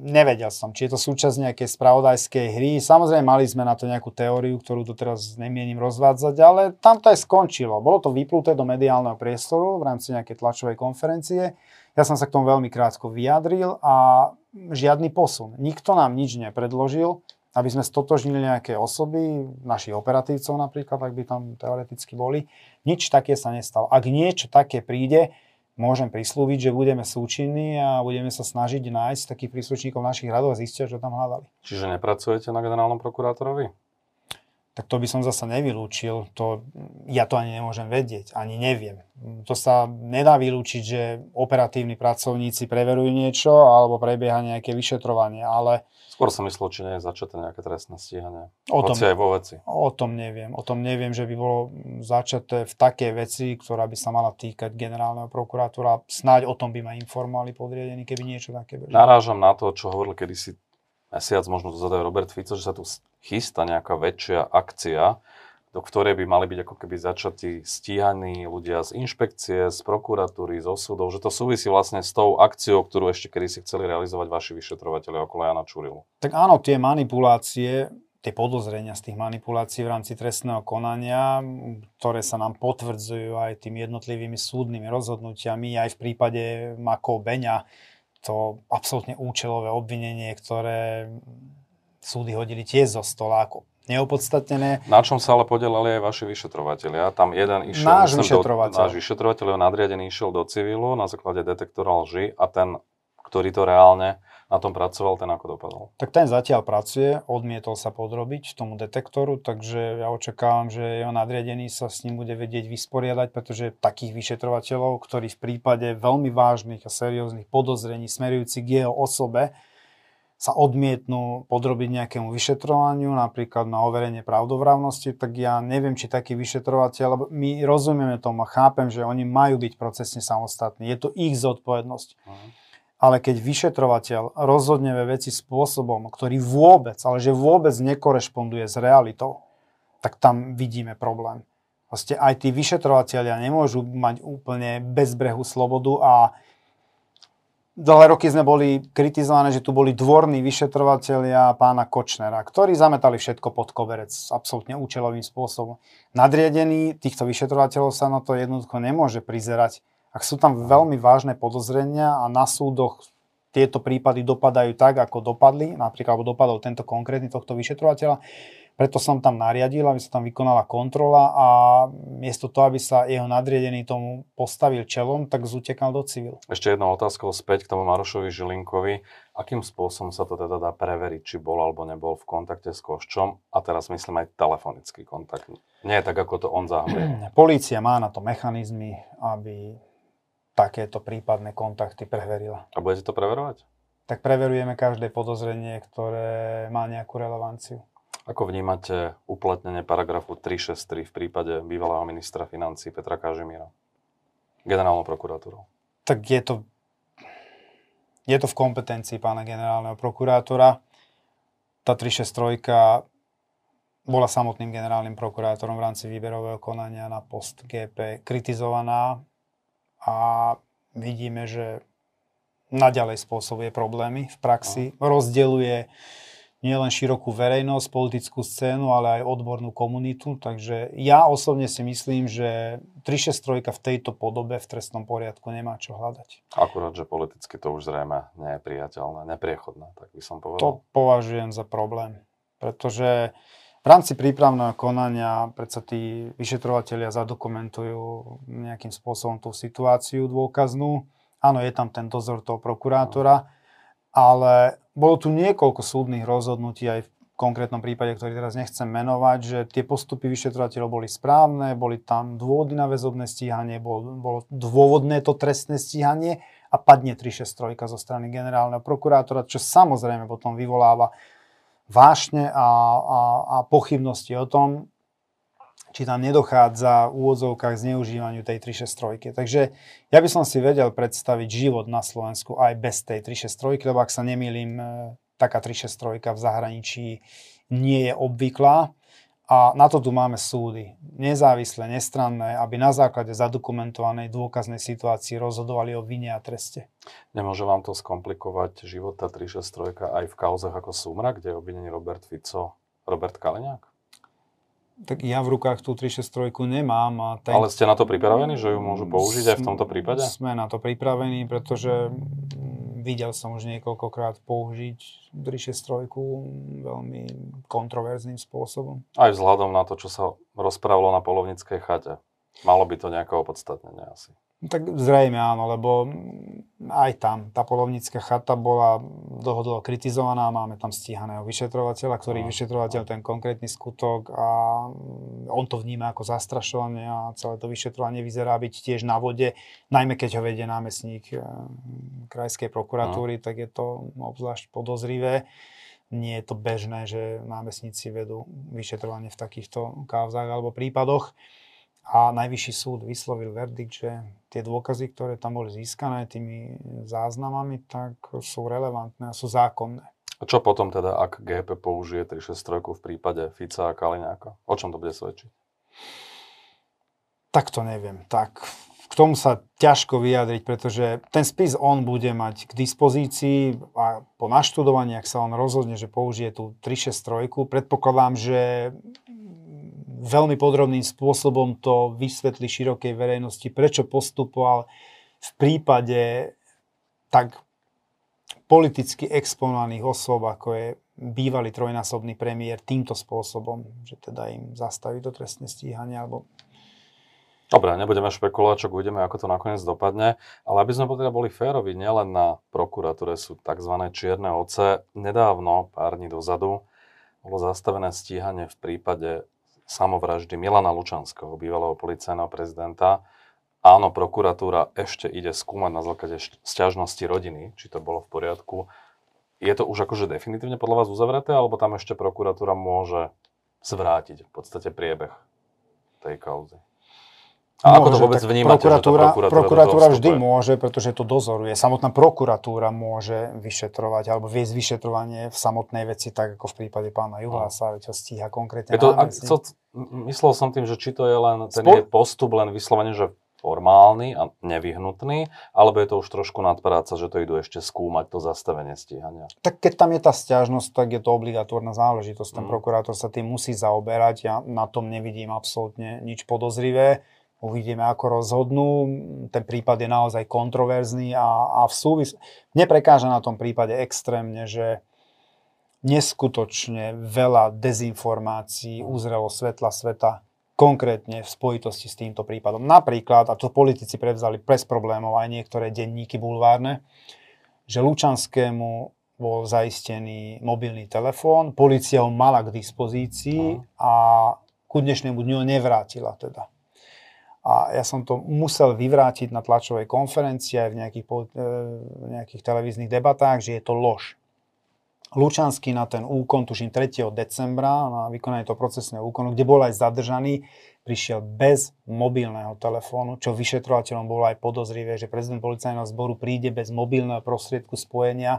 Nevedel som, či je to súčasť nejakej spravodajskej hry. Samozrejme, mali sme na to nejakú teóriu, ktorú tu teraz nemienim rozvádzať, ale tam to aj skončilo. Bolo to vypluté do mediálneho priestoru v rámci nejakej tlačovej konferencie. Ja som sa k tomu veľmi krátko vyjadril a žiadny posun. Nikto nám nič nepredložil aby sme stotožnili nejaké osoby, našich operatívcov napríklad, ak by tam teoreticky boli. Nič také sa nestalo. Ak niečo také príde, môžem prislúbiť, že budeme súčinní a budeme sa snažiť nájsť takých príslušníkov našich radov a zistia, čo tam hľadali. Čiže nepracujete na generálnom prokurátorovi? Tak to by som zasa nevylúčil. To, ja to ani nemôžem vedieť, ani neviem. To sa nedá vylúčiť, že operatívni pracovníci preverujú niečo alebo prebieha nejaké vyšetrovanie, ale... Skôr som myslel, či nie je začaté nejaké trestné stíhanie. O tom, aj vo veci. O tom neviem. O tom neviem, že by bolo začaté v takej veci, ktorá by sa mala týkať generálneho prokurátora. Snáď o tom by ma informovali podriadení, keby niečo také bežalo. Narážam na to, čo hovoril kedysi mesiac, možno to zadajú Robert Fico, že sa tu chystá nejaká väčšia akcia, do ktorej by mali byť ako keby začatí stíhaní ľudia z inšpekcie, z prokuratúry, zo súdov, že to súvisí vlastne s tou akciou, ktorú ešte kedy si chceli realizovať vaši vyšetrovateľe okolo Jana Čurilu. Tak áno, tie manipulácie, tie podozrenia z tých manipulácií v rámci trestného konania, ktoré sa nám potvrdzujú aj tými jednotlivými súdnymi rozhodnutiami, aj v prípade Mako Beňa, to absolútne účelové obvinenie, ktoré súdy hodili tiež zo stola ako neopodstatnené. Na čom sa ale podielali aj vaši vyšetrovateľia? Tam jeden išiel... Náš vyšetrovateľ. Do, náš vyšetrovateľ, nadriadený išiel do civilu na základe detektora lži a ten, ktorý to reálne na tom pracoval, ten ako dopadol? Tak ten zatiaľ pracuje, odmietol sa podrobiť tomu detektoru, takže ja očakávam, že jeho nadriadený sa s ním bude vedieť vysporiadať, pretože takých vyšetrovateľov, ktorí v prípade veľmi vážnych a serióznych podozrení smerujúcich k jeho osobe sa odmietnú podrobiť nejakému vyšetrovaniu, napríklad na overenie pravdovravnosti, tak ja neviem, či taký vyšetrovateľ, lebo my rozumieme tomu a chápem, že oni majú byť procesne samostatní. Je to ich zodpovednosť. Uh-huh ale keď vyšetrovateľ rozhodne ve veci spôsobom, ktorý vôbec, ale že vôbec nekorešponduje s realitou, tak tam vidíme problém. Vlastne aj tí vyšetrovateľia nemôžu mať úplne bezbrehu slobodu a dlhé roky sme boli kritizované, že tu boli dvorní vyšetrovateľia pána Kočnera, ktorí zametali všetko pod koberec absolútne účelovým spôsobom. Nadriedený týchto vyšetrovateľov sa na to jednoducho nemôže prizerať ak sú tam veľmi vážne podozrenia a na súdoch tieto prípady dopadajú tak, ako dopadli, napríklad alebo dopadol tento konkrétny tohto vyšetrovateľa, preto som tam nariadil, aby sa tam vykonala kontrola a miesto toho, aby sa jeho nadriedený tomu postavil čelom, tak zutekal do civilu. Ešte jedna otázka späť k tomu Marošovi Žilinkovi. Akým spôsobom sa to teda dá preveriť, či bol alebo nebol v kontakte s Koščom? A teraz myslím aj telefonický kontakt. Nie je tak, ako to on zahovorí. Polícia má na to mechanizmy, aby takéto prípadné kontakty preverila. A budete to preverovať? Tak preverujeme každé podozrenie, ktoré má nejakú relevanciu. Ako vnímate uplatnenie paragrafu 363 v prípade bývalého ministra financí Petra Kažimíra? Generálnou prokuratúrou. Tak je to, je to v kompetencii pána generálneho prokurátora. Tá 363 bola samotným generálnym prokurátorom v rámci výberového konania na post GP kritizovaná a vidíme, že naďalej spôsobuje problémy v praxi. No. Rozdeluje nielen širokú verejnosť, politickú scénu, ale aj odbornú komunitu. Takže ja osobne si myslím, že 363 v tejto podobe v trestnom poriadku nemá čo hľadať. Akurát, že politicky to už zrejme nie je priateľné, nepriechodné, tak by som povedal. To považujem za problém, pretože v rámci prípravného konania predsa tí vyšetrovateľia zadokumentujú nejakým spôsobom tú situáciu dôkaznú. Áno, je tam ten dozor toho prokurátora, ale bolo tu niekoľko súdnych rozhodnutí aj v konkrétnom prípade, ktorý teraz nechcem menovať, že tie postupy vyšetrovateľov boli správne, boli tam dôvody na väzobné stíhanie, bolo, bolo dôvodné to trestné stíhanie a padne 363 zo strany generálneho prokurátora, čo samozrejme potom vyvoláva vášne a, a, a pochybnosti o tom, či tam nedochádza v úvodzovkách zneužívaniu tej 363. Takže ja by som si vedel predstaviť život na Slovensku aj bez tej 363, lebo ak sa nemýlim, e, taká 363 v zahraničí nie je obvyklá. A na to tu máme súdy, nezávislé, nestranné, aby na základe zadokumentovanej dôkaznej situácii rozhodovali o vine a treste. Nemôže vám to skomplikovať života 363 aj v kauzach ako Sumra, kde je obvinený Robert Fico, Robert Kaliňák? Tak ja v rukách tú 363 nemám. A ten... Ale ste na to pripravení, že ju môžu použiť aj v tomto prípade? Sme na to pripravení, pretože videl som už niekoľkokrát použiť 363 veľmi kontroverzným spôsobom. Aj vzhľadom na to, čo sa rozprávalo na polovnickej chate. Malo by to nejaké opodstatnenie asi. No tak zrejme áno, lebo aj tam tá polovnícka chata bola dohodovo kritizovaná, máme tam stíhaného vyšetrovateľa, ktorý no. vyšetrovateľ ten konkrétny skutok a on to vníma ako zastrašovanie a celé to vyšetrovanie vyzerá byť tiež na vode, najmä keď ho vedie námestník eh, krajskej prokuratúry, no. tak je to obzvlášť podozrivé. Nie je to bežné, že námestníci vedú vyšetrovanie v takýchto kauzách alebo prípadoch. A najvyšší súd vyslovil verdikt, že tie dôkazy, ktoré tam boli získané tými záznamami, tak sú relevantné a sú zákonné. A čo potom teda, ak GP použije 363 v prípade Fica a Kaliňáka? O čom to bude svedčiť? Tak to neviem. Tak k tomu sa ťažko vyjadriť, pretože ten spis on bude mať k dispozícii a po naštudovaní, ak sa on rozhodne, že použije tú 363, predpokladám, že veľmi podrobným spôsobom to vysvetli širokej verejnosti, prečo postupoval v prípade tak politicky exponovaných osôb, ako je bývalý trojnásobný premiér týmto spôsobom, že teda im zastaví to trestné stíhanie alebo Dobre, nebudeme špekulovať, čo uvidíme, ako to nakoniec dopadne, ale aby sme teda boli férovi, nielen na prokuratúre sú tzv. čierne oce. Nedávno, pár dní dozadu, bolo zastavené stíhanie v prípade samovraždy Milana Lučanského, bývalého policajného prezidenta. Áno, prokuratúra ešte ide skúmať na základe sťažnosti rodiny, či to bolo v poriadku. Je to už akože definitívne podľa vás uzavreté, alebo tam ešte prokuratúra môže zvrátiť v podstate priebeh tej kauzy? A môže, ako to vôbec vnímate, prokuratúra, prokuratúra, prokuratúra vždy môže, pretože to dozoruje. Samotná prokuratúra môže vyšetrovať alebo viesť vyšetrovanie v samotnej veci, tak ako v prípade pána Juhása, čo stíha konkrétne je to, ak, co, Myslel som tým, že či to je len ten Spol- je postup len vyslovene, že formálny a nevyhnutný, alebo je to už trošku nadpráca, že to idú ešte skúmať to zastavenie stíhania? Tak keď tam je tá stiažnosť, tak je to obligatórna záležitosť. Ten mm. prokurátor sa tým musí zaoberať. Ja na tom nevidím absolútne nič podozrivé. Uvidíme, ako rozhodnú. Ten prípad je naozaj kontroverzný a, a v súvis... Neprekáža na tom prípade extrémne, že neskutočne veľa dezinformácií uzrelo svetla sveta konkrétne v spojitosti s týmto prípadom. Napríklad, a to politici prevzali bez problémov aj niektoré denníky bulvárne, že Lučanskému bol zaistený mobilný telefón, policia ho mala k dispozícii a ku dnešnému dňu ho nevrátila teda. A ja som to musel vyvrátiť na tlačovej konferencii aj v nejakých, e, v nejakých televíznych debatách, že je to lož. Lučanský na ten úkon, tuším 3. decembra, na vykonanie toho procesného úkonu, kde bol aj zadržaný, prišiel bez mobilného telefónu, čo vyšetrovateľom bolo aj podozrivé, že prezident policajného zboru príde bez mobilného prostriedku spojenia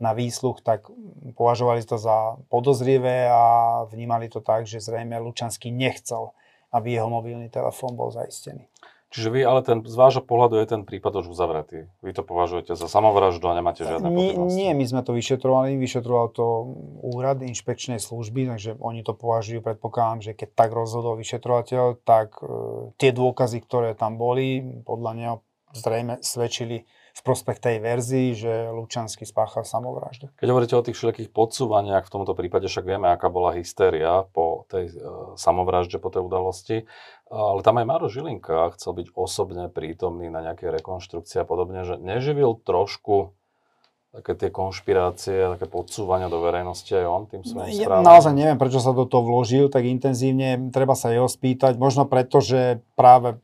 na výsluch, tak považovali to za podozrivé a vnímali to tak, že zrejme Lučanský nechcel aby jeho mobilný telefón bol zaistený. Čiže vy, ale ten, z vášho pohľadu je ten prípad už uzavretý. Vy to považujete za samovraždu a nemáte žiadne nie, nie, my sme to vyšetrovali, vyšetroval to úrad inšpekčnej služby, takže oni to považujú, predpokladám, že keď tak rozhodol vyšetrovateľ, tak e, tie dôkazy, ktoré tam boli, podľa neho zrejme svedčili v prospech tej verzii, že Lučanský spáchal samovraždu. Keď hovoríte o tých všelijakých podsúvaniach, v tomto prípade však vieme, aká bola hystéria po tej e, samovražde, po tej udalosti, ale tam aj Maro Žilinka chcel byť osobne prítomný na nejakej rekonštrukcii a podobne, že neživil trošku také tie konšpirácie, také podsúvania do verejnosti aj on tým svojím ja, správom? Naozaj neviem, prečo sa do toho vložil tak intenzívne. Treba sa jeho spýtať. Možno preto, že práve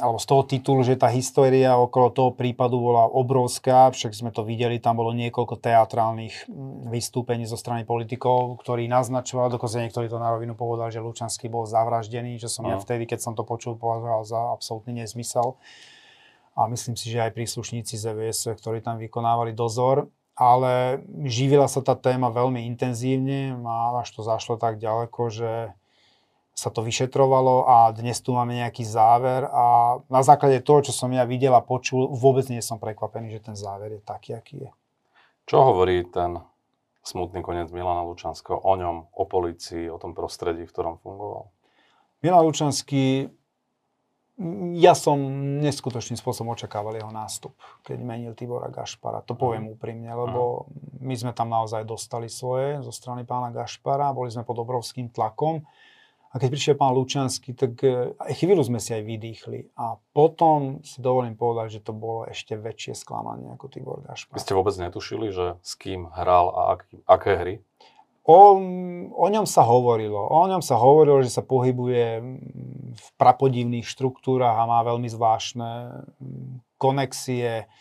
alebo z toho titulu, že tá história okolo toho prípadu bola obrovská, však sme to videli, tam bolo niekoľko teatrálnych mm, vystúpení zo strany politikov, ktorí naznačovali, dokonca niektorí to na rovinu povedali, že Lučanský bol zavraždený, že som no. ja vtedy, keď som to počul, považoval za absolútny nezmysel. A myslím si, že aj príslušníci ZVS, ktorí tam vykonávali dozor, ale živila sa tá téma veľmi intenzívne a až to zašlo tak ďaleko, že sa to vyšetrovalo a dnes tu máme nejaký záver a na základe toho, čo som ja videl a počul, vôbec nie som prekvapený, že ten záver je taký, aký je. Čo hovorí ten smutný koniec Milana Lučanského o ňom, o policii, o tom prostredí, v ktorom fungoval? Milan Lučanský ja som neskutočným spôsobom očakával jeho nástup, keď menil Tibora Gašpara. To poviem uh-huh. úprimne, lebo uh-huh. my sme tam naozaj dostali svoje zo strany pána Gašpara, boli sme pod obrovským tlakom. A keď prišiel pán Lučanský, tak e, aj chvíľu sme si aj vydýchli. A potom si dovolím povedať, že to bolo ešte väčšie sklamanie ako Tibor Gašpar. Vy ste vôbec netušili, že s kým hral a ak, aké hry? O, o ňom sa hovorilo. O ňom sa hovorilo, že sa pohybuje v prapodivných štruktúrach a má veľmi zvláštne konexie.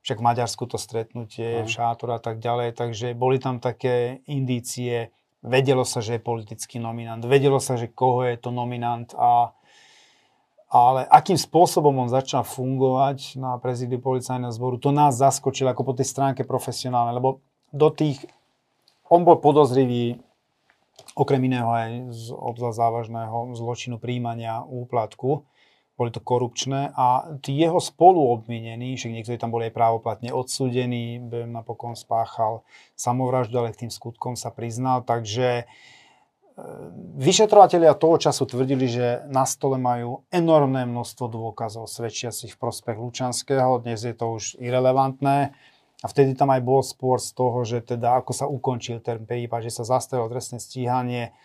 Však v Maďarsku to stretnutie, mm. Šátor a tak ďalej. Takže boli tam také indície. Vedelo sa, že je politický nominant. Vedelo sa, že koho je to nominant a ale akým spôsobom on začal fungovať na prezidiu policajného zboru, to nás zaskočilo ako po tej stránke profesionálnej, lebo do tých on bol podozrivý okrem iného aj z obzvlášť závažného zločinu príjmania úplatku. Boli to korupčné a tí jeho spoluobvinení, však niektorí tam boli aj právoplatne odsúdení, napokon spáchal samovraždu, ale k tým skutkom sa priznal, takže e, Vyšetrovatelia toho času tvrdili, že na stole majú enormné množstvo dôkazov svedčiacich v prospech Lučanského. Dnes je to už irrelevantné. A vtedy tam aj bol spor z toho, že teda ako sa ukončil ten prípad, že sa zastavilo trestné stíhanie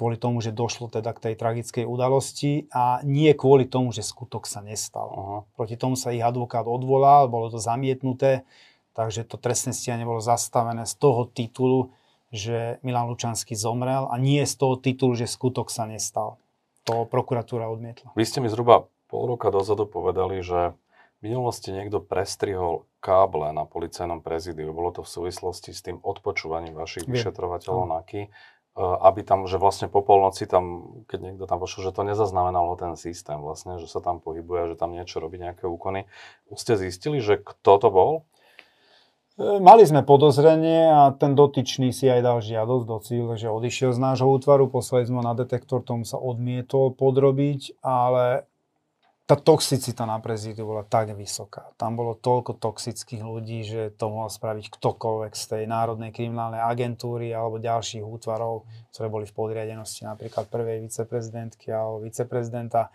kvôli tomu, že došlo teda k tej tragickej udalosti a nie kvôli tomu, že skutok sa nestal. Aha. Proti tomu sa ich advokát odvolal, bolo to zamietnuté, takže to trestné stíhanie bolo zastavené z toho titulu, že Milan Lučanský zomrel a nie z toho titulu, že skutok sa nestal. To prokuratúra odmietla. Vy ste mi zhruba pol roka dozadu povedali, že v minulosti niekto prestrihol káble na policajnom prezídiu. Bolo to v súvislosti s tým odpočúvaním vašich Viem. vyšetrovateľov NAKY, aby tam, že vlastne po polnoci tam, keď niekto tam pošiel, že to nezaznamenalo ten systém vlastne, že sa tam pohybuje, že tam niečo robí, nejaké úkony. Ste zistili, že kto to bol? E, mali sme podozrenie a ten dotyčný si aj dal žiadosť do cíle, že odišiel z nášho útvaru, poslali sme na detektor, tomu sa odmietol podrobiť, ale tá toxicita na prezídiu bola tak vysoká. Tam bolo toľko toxických ľudí, že to mohol spraviť ktokoľvek z tej Národnej kriminálnej agentúry alebo ďalších útvarov, ktoré boli v podriadenosti napríklad prvej viceprezidentky alebo viceprezidenta.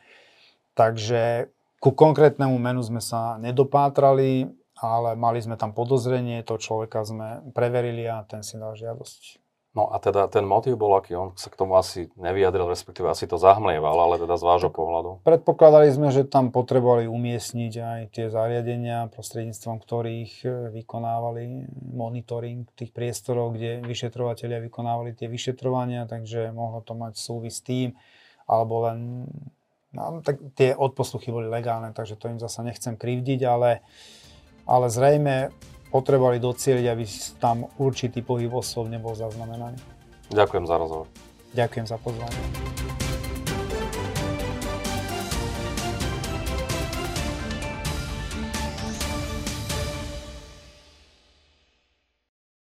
Takže ku konkrétnemu menu sme sa nedopátrali, ale mali sme tam podozrenie, to človeka sme preverili a ten si dal žiadosť. No a teda ten motív bol aký? On sa k tomu asi nevyjadril, respektíve asi to zahmlieval, ale teda z vášho pohľadu. Predpokladali sme, že tam potrebovali umiestniť aj tie zariadenia, prostredníctvom ktorých e, vykonávali monitoring tých priestorov, kde vyšetrovateľia vykonávali tie vyšetrovania, takže mohlo to mať súvis s tým, alebo len... No, tak tie odposluchy boli legálne, takže to im zasa nechcem krivdiť, ale, ale zrejme potrebovali docieliť, aby tam určitý pohyb osôb nebol zaznamenaný. Ďakujem za rozhovor. Ďakujem za pozvanie.